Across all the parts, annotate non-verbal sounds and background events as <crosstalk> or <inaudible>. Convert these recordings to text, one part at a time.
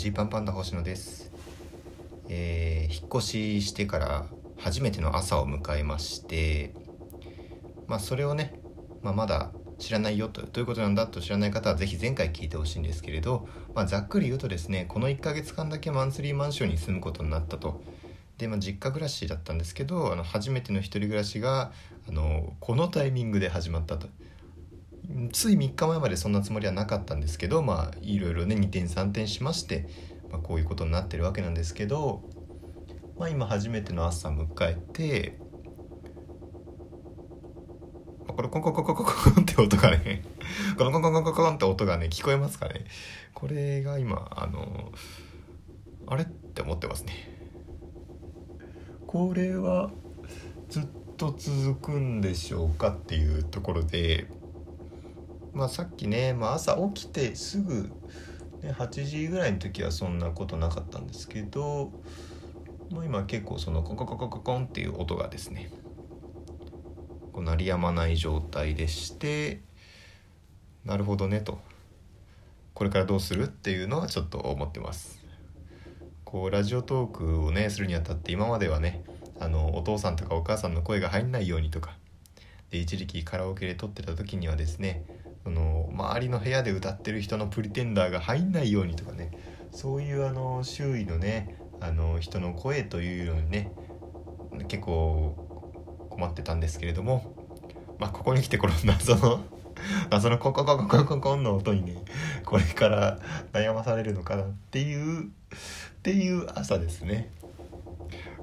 ジーパンパンダ星野です、えー引っ越ししてから初めての朝を迎えましてまあそれをね、まあ、まだ知らないよとどういうことなんだと知らない方はぜひ前回聞いてほしいんですけれど、まあ、ざっくり言うとですねこの1ヶ月間だけマンスリーマンションに住むことになったと。で、まあ、実家暮らしだったんですけどあの初めての一人暮らしがあのこのタイミングで始まったと。つい3日前までそんなつもりはなかったんですけどまあいろいろね2点3点しまして、まあ、こういうことになってるわけなんですけど、まあ、今初めての朝迎えてまあこれコンコンコンコンコンコンって音がね <laughs> コンコンコンコンコンコンって音がね聞こえますかね。これが今あのあれって思ってますね。これはずっと続くんでしょうかっていうところでまあさっきね、まあ、朝起きてすぐ、ね、8時ぐらいの時はそんなことなかったんですけど、まあ、今結構そのコンコンコンコンコンっていう音がですねこう鳴りやまない状態でしてなるほどねとこれからどうするっていうのはちょっと思ってます。こうラジオトークをねするにあたって今まではねあのお父さんとかお母さんの声が入んないようにとかで一時期カラオケで撮ってた時にはですねその周りの部屋で歌ってる人のプリテンダーが入んないようにとかね。そういうあの周囲のねあの人の声というのにね結構困ってたんですけれども。まあここに来てこの謎の <laughs> 謎のコンココココンコンの音にねこれから悩まされるのかなっていうっていう朝ですね。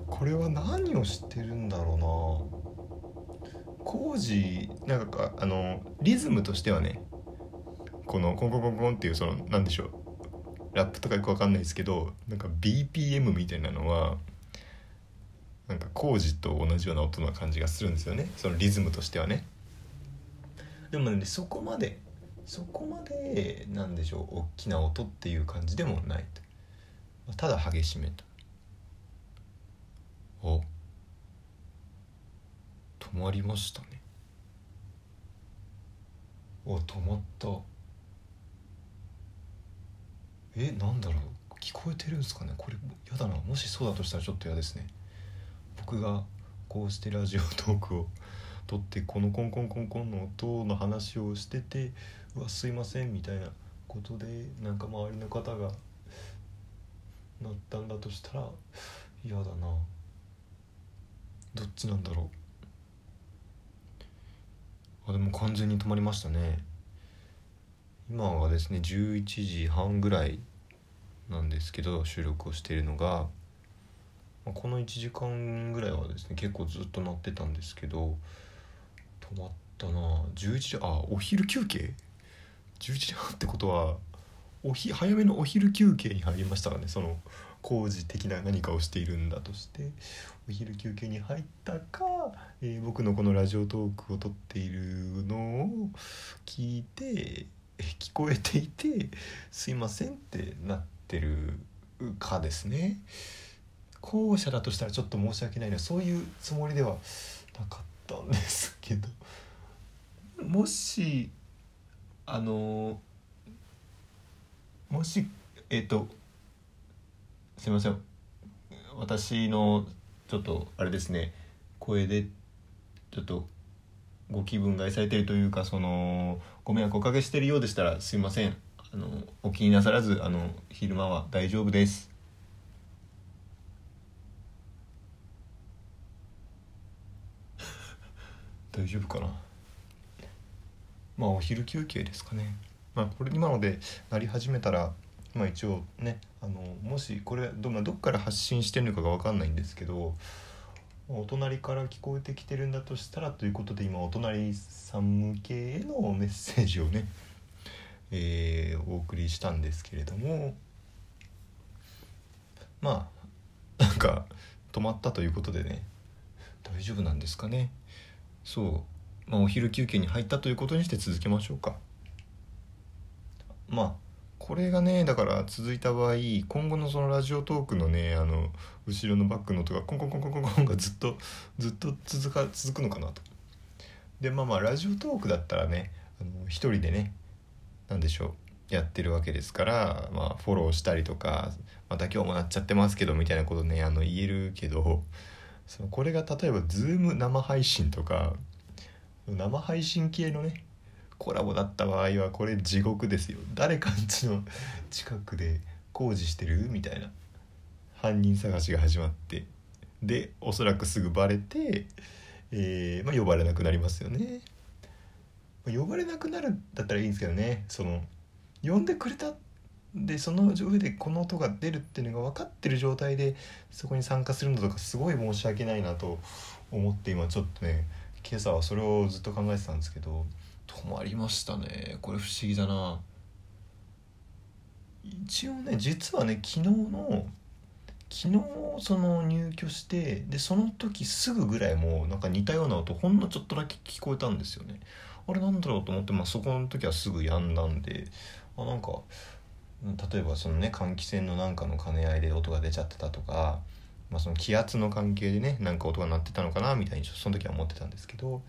これは何をしてるんだろうな工事なんかあのリズムとしてはねこのコンコンコンコンっていうそのなんでしょうラップとかよくわかんないですけどなんか BPM みたいなのはなんか工事と同じような音な感じがするんですよね。そのリズムとしてはね。でもねそこまでそこまでなんでしょう大きな音っていう感じでもないと。ただ激しめと。お。止まりましたね。お止まった。えなんだろう。聞こえてるんですかね。これやだな。もしそうだとしたらちょっと嫌ですね。僕がこうしてラジオトークを撮ってこのコンコンコンコンの音の話をしてて「うわすいません」みたいな。ことでなんか周りの方がなったんだとしたら嫌だな。どっちなんだろう。あでも完全に止まりましたね。今はですね11時半ぐらいなんですけど収録をしているのが。まこの1時間ぐらいはですね結構ずっと鳴ってたんですけど止まったな。11時あお昼休憩？11時半ってことはおひ早めのお昼休憩に入りましたかねその工事的な何かをしているんだとしてお昼休憩に入ったか、えー僕のこのラジオトークを撮っているのを聞いて聞こえていて「すいません」ってなってるかですね。後者だとしたらちょっと申し訳ないな。そういうつもりではなかったんですけど。もしあのもしえっ、とすいません。私のちょっとあれですね。声でちょっとご気分害されてるというかそのご迷惑おかけしてるようでしたらすいません。あのお気になさらずあの昼間は大丈夫です。<laughs> 大丈夫かな。まあお昼休憩ですかね。まあこれ今のでなり始めたらまあ一応ねあのもしこれど,、まあ、どっから発信してるのかが分かんないんですけどお隣から聞こえてきてるんだとしたらということで今お隣さん向けへのメッセージをね、<laughs> えーお送りしたんですけれどもまあ <laughs> なんか止まったということでね大丈夫なんですかね？そう、まあ、お昼休憩に入ったということにして続けましょうか。まあこれがねだから続いた場合今後のそのラジオトークのねあの後ろのバックの音がコンコンコンコンコンコンがずっとずっと続か続くのかなと。でまあまあラジオトークだったらねあの一人でねなんでしょうやってるわけですから、まあ、フォローしたりとかまた今日もなっちゃってますけどみたいなことねあの言えるけどそのこれが例えば Zoom 生配信とか生配信系のねコラボだった場合はこれ地獄ですよ。誰かんちの <laughs> 近くで工事してる？みたいな。犯人探しが始まって。でおそらくすぐバレて、えー、まあ、呼ばれなくなりますよね。呼ばれなくなるだったらいいんですけどね。その呼んでくれた。でその上でこの音が出るっていうのが分かってる状態でそこに参加するのとかすごい申し訳ないなと思って今ちょっとね今朝はそれをずっと考えてたんですけど止まりましたね。これ不思議だな。一応ね実はね昨日の昨日その入居してでその時すぐぐらいもうなんか似たような音ほんのちょっとだけ聞こえたんですよね。あれなんだろうと思って、まあ、そこの時はすぐやんだんであなんか例えばそのね換気扇のなんかの兼ね合いで音が出ちゃってたとか、まあ、その気圧の関係でねなんか音が鳴ってたのかなみたいにその時は思ってたんですけど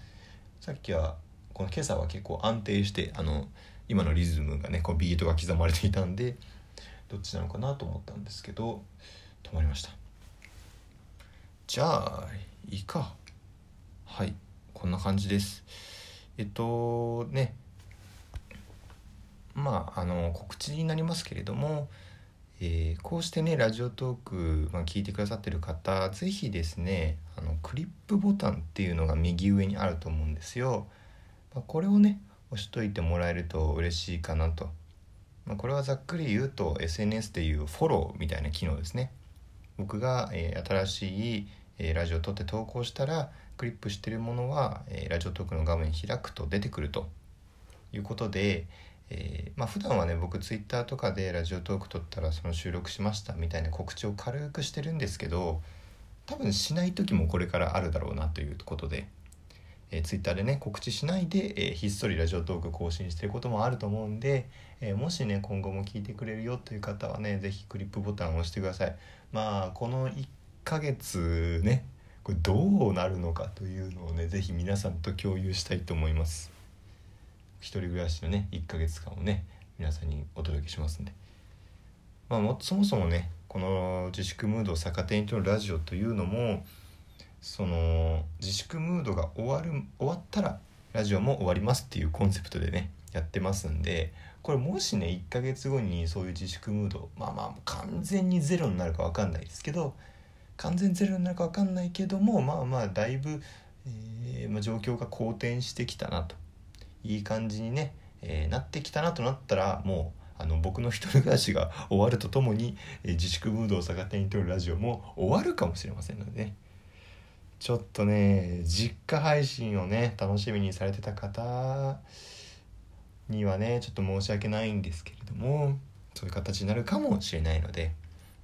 さっきはこの今朝は結構安定してあの今のリズムがねこうビートが刻まれていたんでどっちなのかなと思ったんですけど止まりました。じゃあいいか。はいこんな感じです。えっとね。まああの告知になりますけれども、えー、こうしてねラジオトーク、まあ、聞いてくださってる方是非ですねあのクリップボタンっていうのが右上にあると思うんですよ。まあ、これをね押しといてもらえると嬉しいかなと。まあ、これはざっくり言うと SNS でいうフォローみたいな機能ですね。僕が、えー、新しい、えー、ラジオを撮って投稿したらクリップしてるものは、えー、ラジオトークの画面開くと出てくるということで、えー、まあ普段はね僕ツイッターとかでラジオトーク撮ったらその収録しましたみたいな告知を軽くしてるんですけど多分しない時もこれからあるだろうなということで、えー、ツイッターでね告知しないで、えー、ひっそりラジオトーク更新してることもあると思うんで、えー、もしね今後も聞いてくれるよという方はね是非クリップボタンを押してください。まあこの1ヶ月ねこれどうなるのかというのをね是非皆さんと共有したいと思います。一人暮らしのね1ヶ月間をね皆さんにお届けしますんで。まあもそもそもねこの自粛ムードを逆手に取るラジオというのもその自粛ムードが終わる終わったらラジオも終わりますっていうコンセプトでねやってますんでこれもしね1ヶ月後にそういう自粛ムードまあまあ完全にゼロになるか分かんないですけど完全ゼロになるか分かんないけどもまあまあだいぶ、えーまあ、状況が好転してきたなといい感じにね、えー、なってきたなとなったらもうあの僕の一人暮らしが終わるとともに、えー、自粛ムードを逆手に取るラジオも終わるかもしれませんのでね。ちょっとね実家配信をね楽しみにされてた方にはねちょっと申し訳ないんですけれどもそういう形になるかもしれないので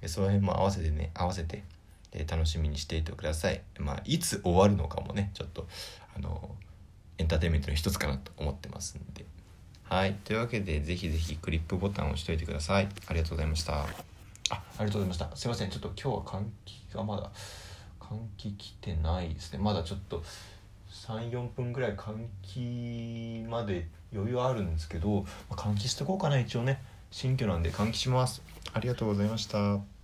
その辺も合わせてね合わせてえ楽しみにしていてください。まあ、いつ終わるのかもね、ちょっと、あの、エンターテインメントの一つかなと思ってますんで。はい。というわけで、ぜひぜひクリップボタンを押しといてください。ありがとうございました。あ、ありがとうございました。すいません。ちょっと今日は換気がまだ、換気来てないですね。まだちょっと、3、4分ぐらい換気まで余裕あるんですけど、まあ、換気してこうかな、一応ね。新居なんで換気します。ありがとうございました。